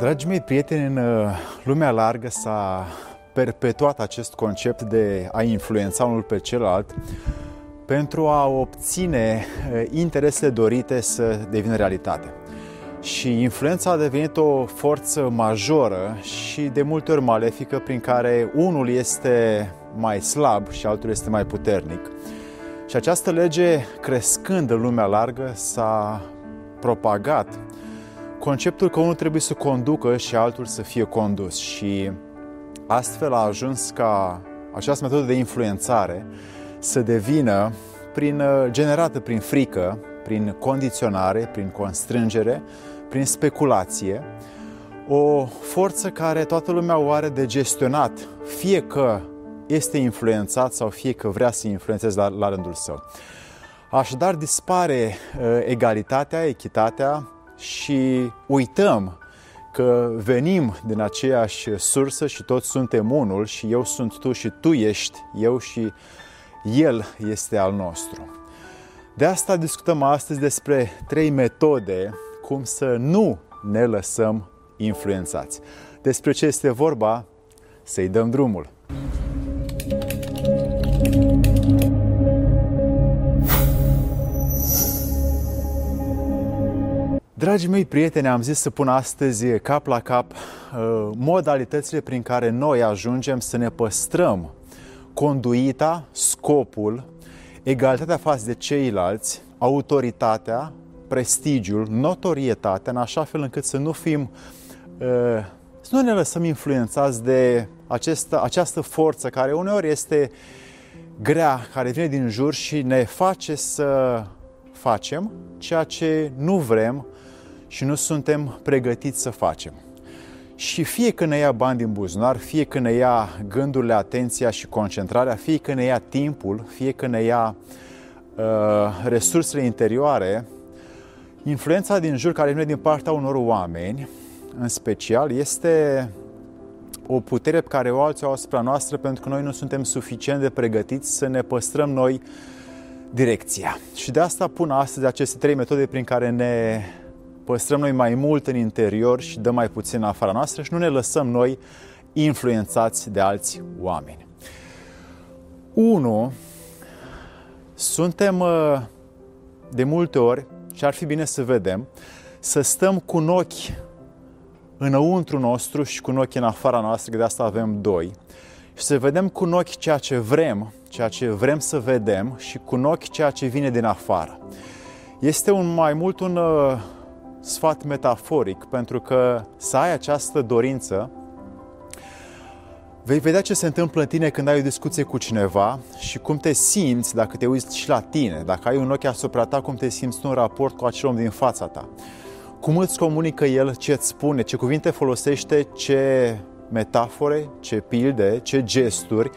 Dragii mei prieteni, în uh, lumea largă s-a perpetuat acest concept de a influența unul pe celălalt pentru a obține uh, interesele dorite să devină realitate. Și influența a devenit o forță majoră și de multe ori malefică prin care unul este mai slab și altul este mai puternic. Și această lege, crescând în lumea largă, s-a propagat conceptul că unul trebuie să conducă și altul să fie condus și astfel a ajuns ca această metodă de influențare să devină prin, uh, generată prin frică, prin condiționare, prin constrângere, prin speculație, o forță care toată lumea o are de gestionat, fie că este influențat sau fie că vrea să influențeze la, la rândul său. Așadar dispare uh, egalitatea, echitatea, și uităm că venim din aceeași sursă și toți suntem unul și eu sunt tu și tu ești eu și el este al nostru. De asta discutăm astăzi despre trei metode cum să nu ne lăsăm influențați. Despre ce este vorba, să-i dăm drumul. Dragii mei prieteni, am zis să pun astăzi cap la cap uh, modalitățile prin care noi ajungem să ne păstrăm conduita, scopul, egalitatea față de ceilalți, autoritatea, prestigiul, notorietatea, în așa fel încât să nu fim, uh, să nu ne lăsăm influențați de această, această forță care uneori este grea, care vine din jur și ne face să facem ceea ce nu vrem, și nu suntem pregătiți să facem. Și fie că ne ia bani din buzunar, fie că ne ia gândurile, atenția și concentrarea, fie că ne ia timpul, fie că ne ia uh, resursele interioare, influența din jur care vine din partea unor oameni, în special, este o putere pe care o alții au asupra noastră pentru că noi nu suntem suficient de pregătiți să ne păstrăm noi direcția. Și de asta pun astăzi aceste trei metode prin care ne păstrăm noi mai mult în interior și dăm mai puțin în afara noastră și nu ne lăsăm noi influențați de alți oameni. Unu, suntem uh, de multe ori, și ar fi bine să vedem, să stăm cu un ochi înăuntru nostru și cu un ochi în afara noastră, că de asta avem doi, și să vedem cu un ochi ceea ce vrem, ceea ce vrem să vedem și cu un ochi ceea ce vine din afară. Este un mai mult un uh, sfat metaforic, pentru că să ai această dorință, vei vedea ce se întâmplă în tine când ai o discuție cu cineva și cum te simți dacă te uiți și la tine, dacă ai un ochi asupra ta, cum te simți tu în raport cu acel om din fața ta. Cum îți comunică el, ce îți spune, ce cuvinte folosește, ce metafore, ce pilde, ce gesturi,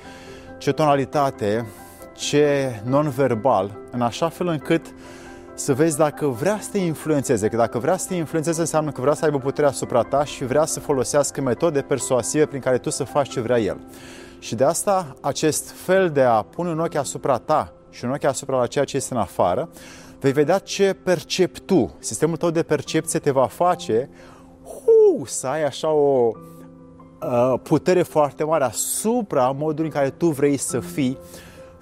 ce tonalitate, ce non-verbal, în așa fel încât să vezi dacă vrea să te influențeze, că dacă vrea să te influențeze înseamnă că vrea să aibă puterea asupra ta și vrea să folosească metode persuasive prin care tu să faci ce vrea el. Și de asta acest fel de a pune un ochi asupra ta și un ochi asupra la ceea ce este în afară, vei vedea ce percepi tu. Sistemul tău de percepție te va face hu, să ai așa o uh, putere foarte mare asupra modului în care tu vrei să fii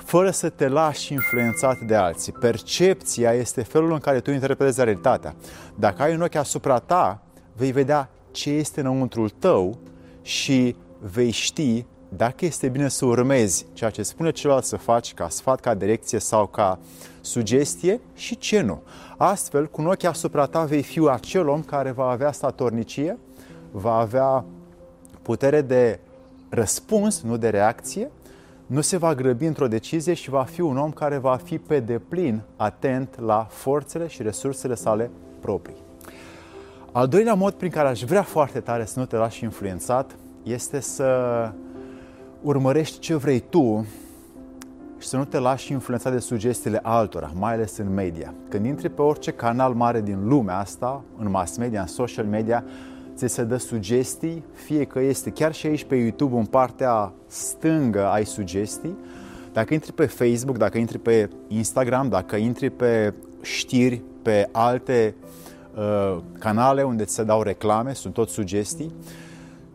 fără să te lași influențat de alții. Percepția este felul în care tu interpretezi realitatea. Dacă ai un ochi asupra ta, vei vedea ce este înăuntrul tău și vei ști dacă este bine să urmezi ceea ce spune celălalt să faci ca sfat, ca direcție sau ca sugestie și ce nu. Astfel, cu un ochi asupra ta vei fi acel om care va avea statornicie, va avea putere de răspuns, nu de reacție, nu se va grăbi într-o decizie și va fi un om care va fi pe deplin atent la forțele și resursele sale proprii. Al doilea mod prin care aș vrea foarte tare să nu te lași influențat este să urmărești ce vrei tu și să nu te lași influențat de sugestiile altora, mai ales în media. Când intri pe orice canal mare din lumea asta, în mass media, în social media, ți se dă sugestii, fie că este chiar și aici pe YouTube în partea stângă ai sugestii, dacă intri pe Facebook, dacă intri pe Instagram, dacă intri pe știri, pe alte uh, canale unde ți se dau reclame, sunt tot sugestii.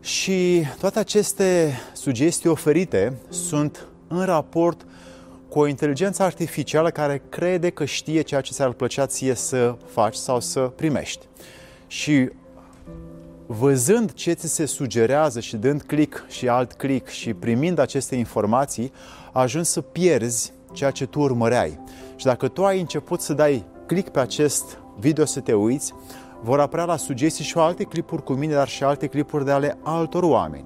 Și toate aceste sugestii oferite sunt în raport cu o inteligență artificială care crede că știe ceea ce ți-ar plăcea ție să faci sau să primești. Și văzând ce ți se sugerează și dând click și alt click și primind aceste informații, ajungi să pierzi ceea ce tu urmăreai. Și dacă tu ai început să dai click pe acest video să te uiți, vor apărea la sugestii și alte clipuri cu mine, dar și alte clipuri de ale altor oameni.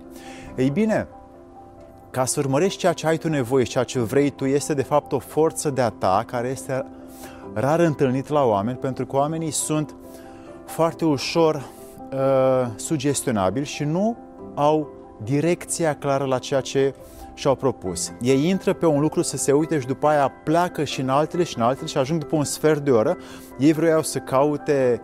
Ei bine, ca să urmărești ceea ce ai tu nevoie și ceea ce vrei tu, este de fapt o forță de a ta care este rar întâlnit la oameni, pentru că oamenii sunt foarte ușor uh, sugestionabili și nu au direcția clară la ceea ce și-au propus. Ei intră pe un lucru să se uite și după aia pleacă și în altele și în altele și ajung după un sfert de oră. Ei vreau să caute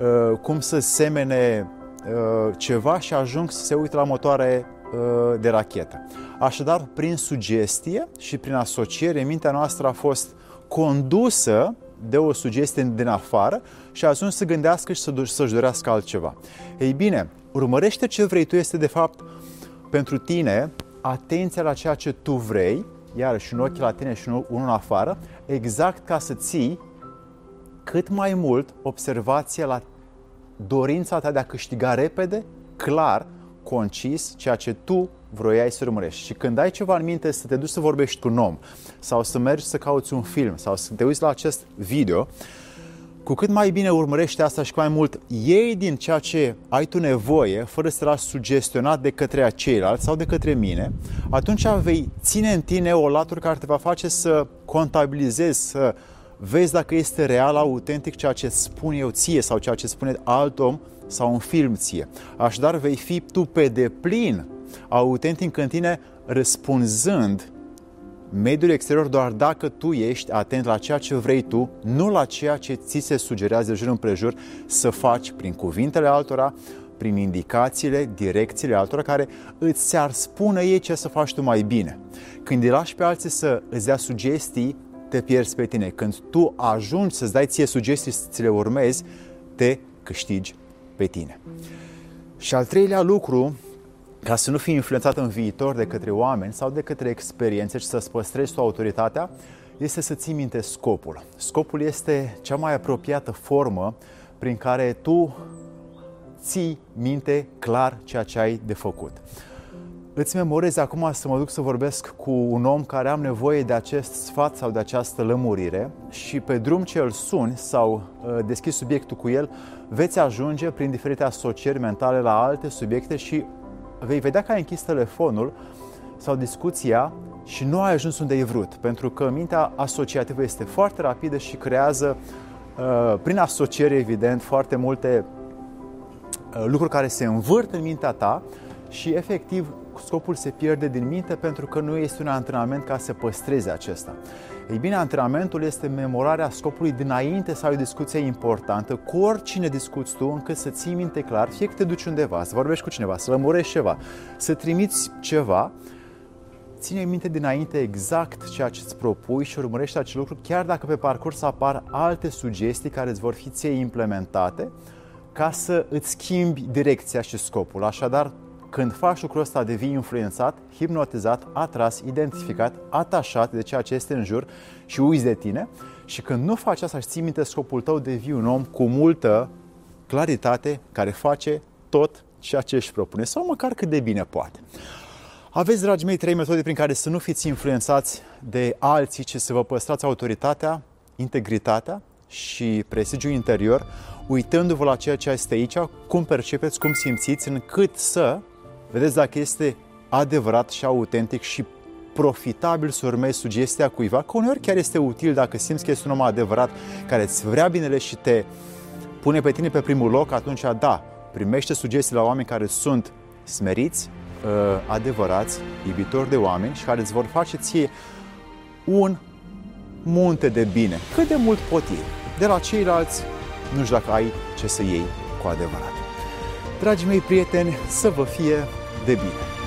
uh, cum să semene uh, ceva și ajung să se uite la motoare uh, de rachetă. Așadar, prin sugestie și prin asociere, mintea noastră a fost condusă de o sugestie din afară și a ajuns să gândească și să-și dorească altceva. Ei bine, urmărește ce vrei tu este de fapt pentru tine atenția la ceea ce tu vrei, iarăși un ochi la tine și unul în afară, exact ca să ții cât mai mult observație la dorința ta de a câștiga repede, clar, concis, ceea ce tu vroiai să urmărești. Și când ai ceva în minte să te duci să vorbești cu un om sau să mergi să cauți un film sau să te uiți la acest video, cu cât mai bine urmărești asta și cu mai mult iei din ceea ce ai tu nevoie, fără să te lași sugestionat de către ceilalți sau de către mine, atunci vei ține în tine o latură care te va face să contabilizezi, să vezi dacă este real, autentic ceea ce spun eu ție sau ceea ce spune alt om sau un film ție. Așadar vei fi tu pe deplin autentic în tine răspunzând mediul exterior doar dacă tu ești atent la ceea ce vrei tu, nu la ceea ce ți se sugerează de jur împrejur să faci prin cuvintele altora, prin indicațiile, direcțiile altora care îți ar spune ei ce să faci tu mai bine. Când îi lași pe alții să îți dea sugestii, te pierzi pe tine. Când tu ajungi să-ți dai ție sugestii să ți le urmezi, te câștigi pe tine. Și al treilea lucru ca să nu fii influențat în viitor de către oameni sau de către experiențe și să-ți păstrezi tu autoritatea, este să ții minte scopul. Scopul este cea mai apropiată formă prin care tu ții minte clar ceea ce ai de făcut. Îți memorez acum să mă duc să vorbesc cu un om care am nevoie de acest sfat sau de această lămurire și pe drum ce îl suni sau uh, deschis subiectul cu el, veți ajunge prin diferite asocieri mentale la alte subiecte și vei vedea că ai închis telefonul sau discuția și nu ai ajuns unde ai vrut, pentru că mintea asociativă este foarte rapidă și creează, uh, prin asociere, evident, foarte multe uh, lucruri care se învârt în mintea ta și, efectiv, scopul se pierde din minte pentru că nu este un antrenament ca să păstreze acesta. Ei bine, antrenamentul este memorarea scopului dinainte să ai o discuție importantă cu oricine discuți tu, încât să ții minte clar, fie că te duci undeva, să vorbești cu cineva, să lămurești ceva, să trimiți ceva, ține minte dinainte exact ceea ce îți propui și urmărește acel lucru, chiar dacă pe parcurs apar alte sugestii care îți vor fi ție implementate, ca să îți schimbi direcția și scopul. Așadar, când faci lucrul ăsta, devii influențat, hipnotizat, atras, identificat, atașat de ceea ce este în jur și uiți de tine. Și când nu faci asta și ții minte scopul tău, devii un om cu multă claritate care face tot ceea ce își propune sau măcar cât de bine poate. Aveți, dragii mei, trei metode prin care să nu fiți influențați de alții, ci să vă păstrați autoritatea, integritatea și prestigiul interior, uitându-vă la ceea ce este aici, cum percepeți, cum simțiți, încât să Vedeți dacă este adevărat și autentic și profitabil să urmezi sugestia cuiva, că uneori chiar este util dacă simți că este un om adevărat care îți vrea binele și te pune pe tine pe primul loc, atunci da, primește sugestii la oameni care sunt smeriți, uh, adevărați, iubitori de oameni și care îți vor face ție un munte de bine, cât de mult pot ei. De la ceilalți, nu știu dacă ai ce să iei cu adevărat. Dragii mei prieteni, să vă fie de bine!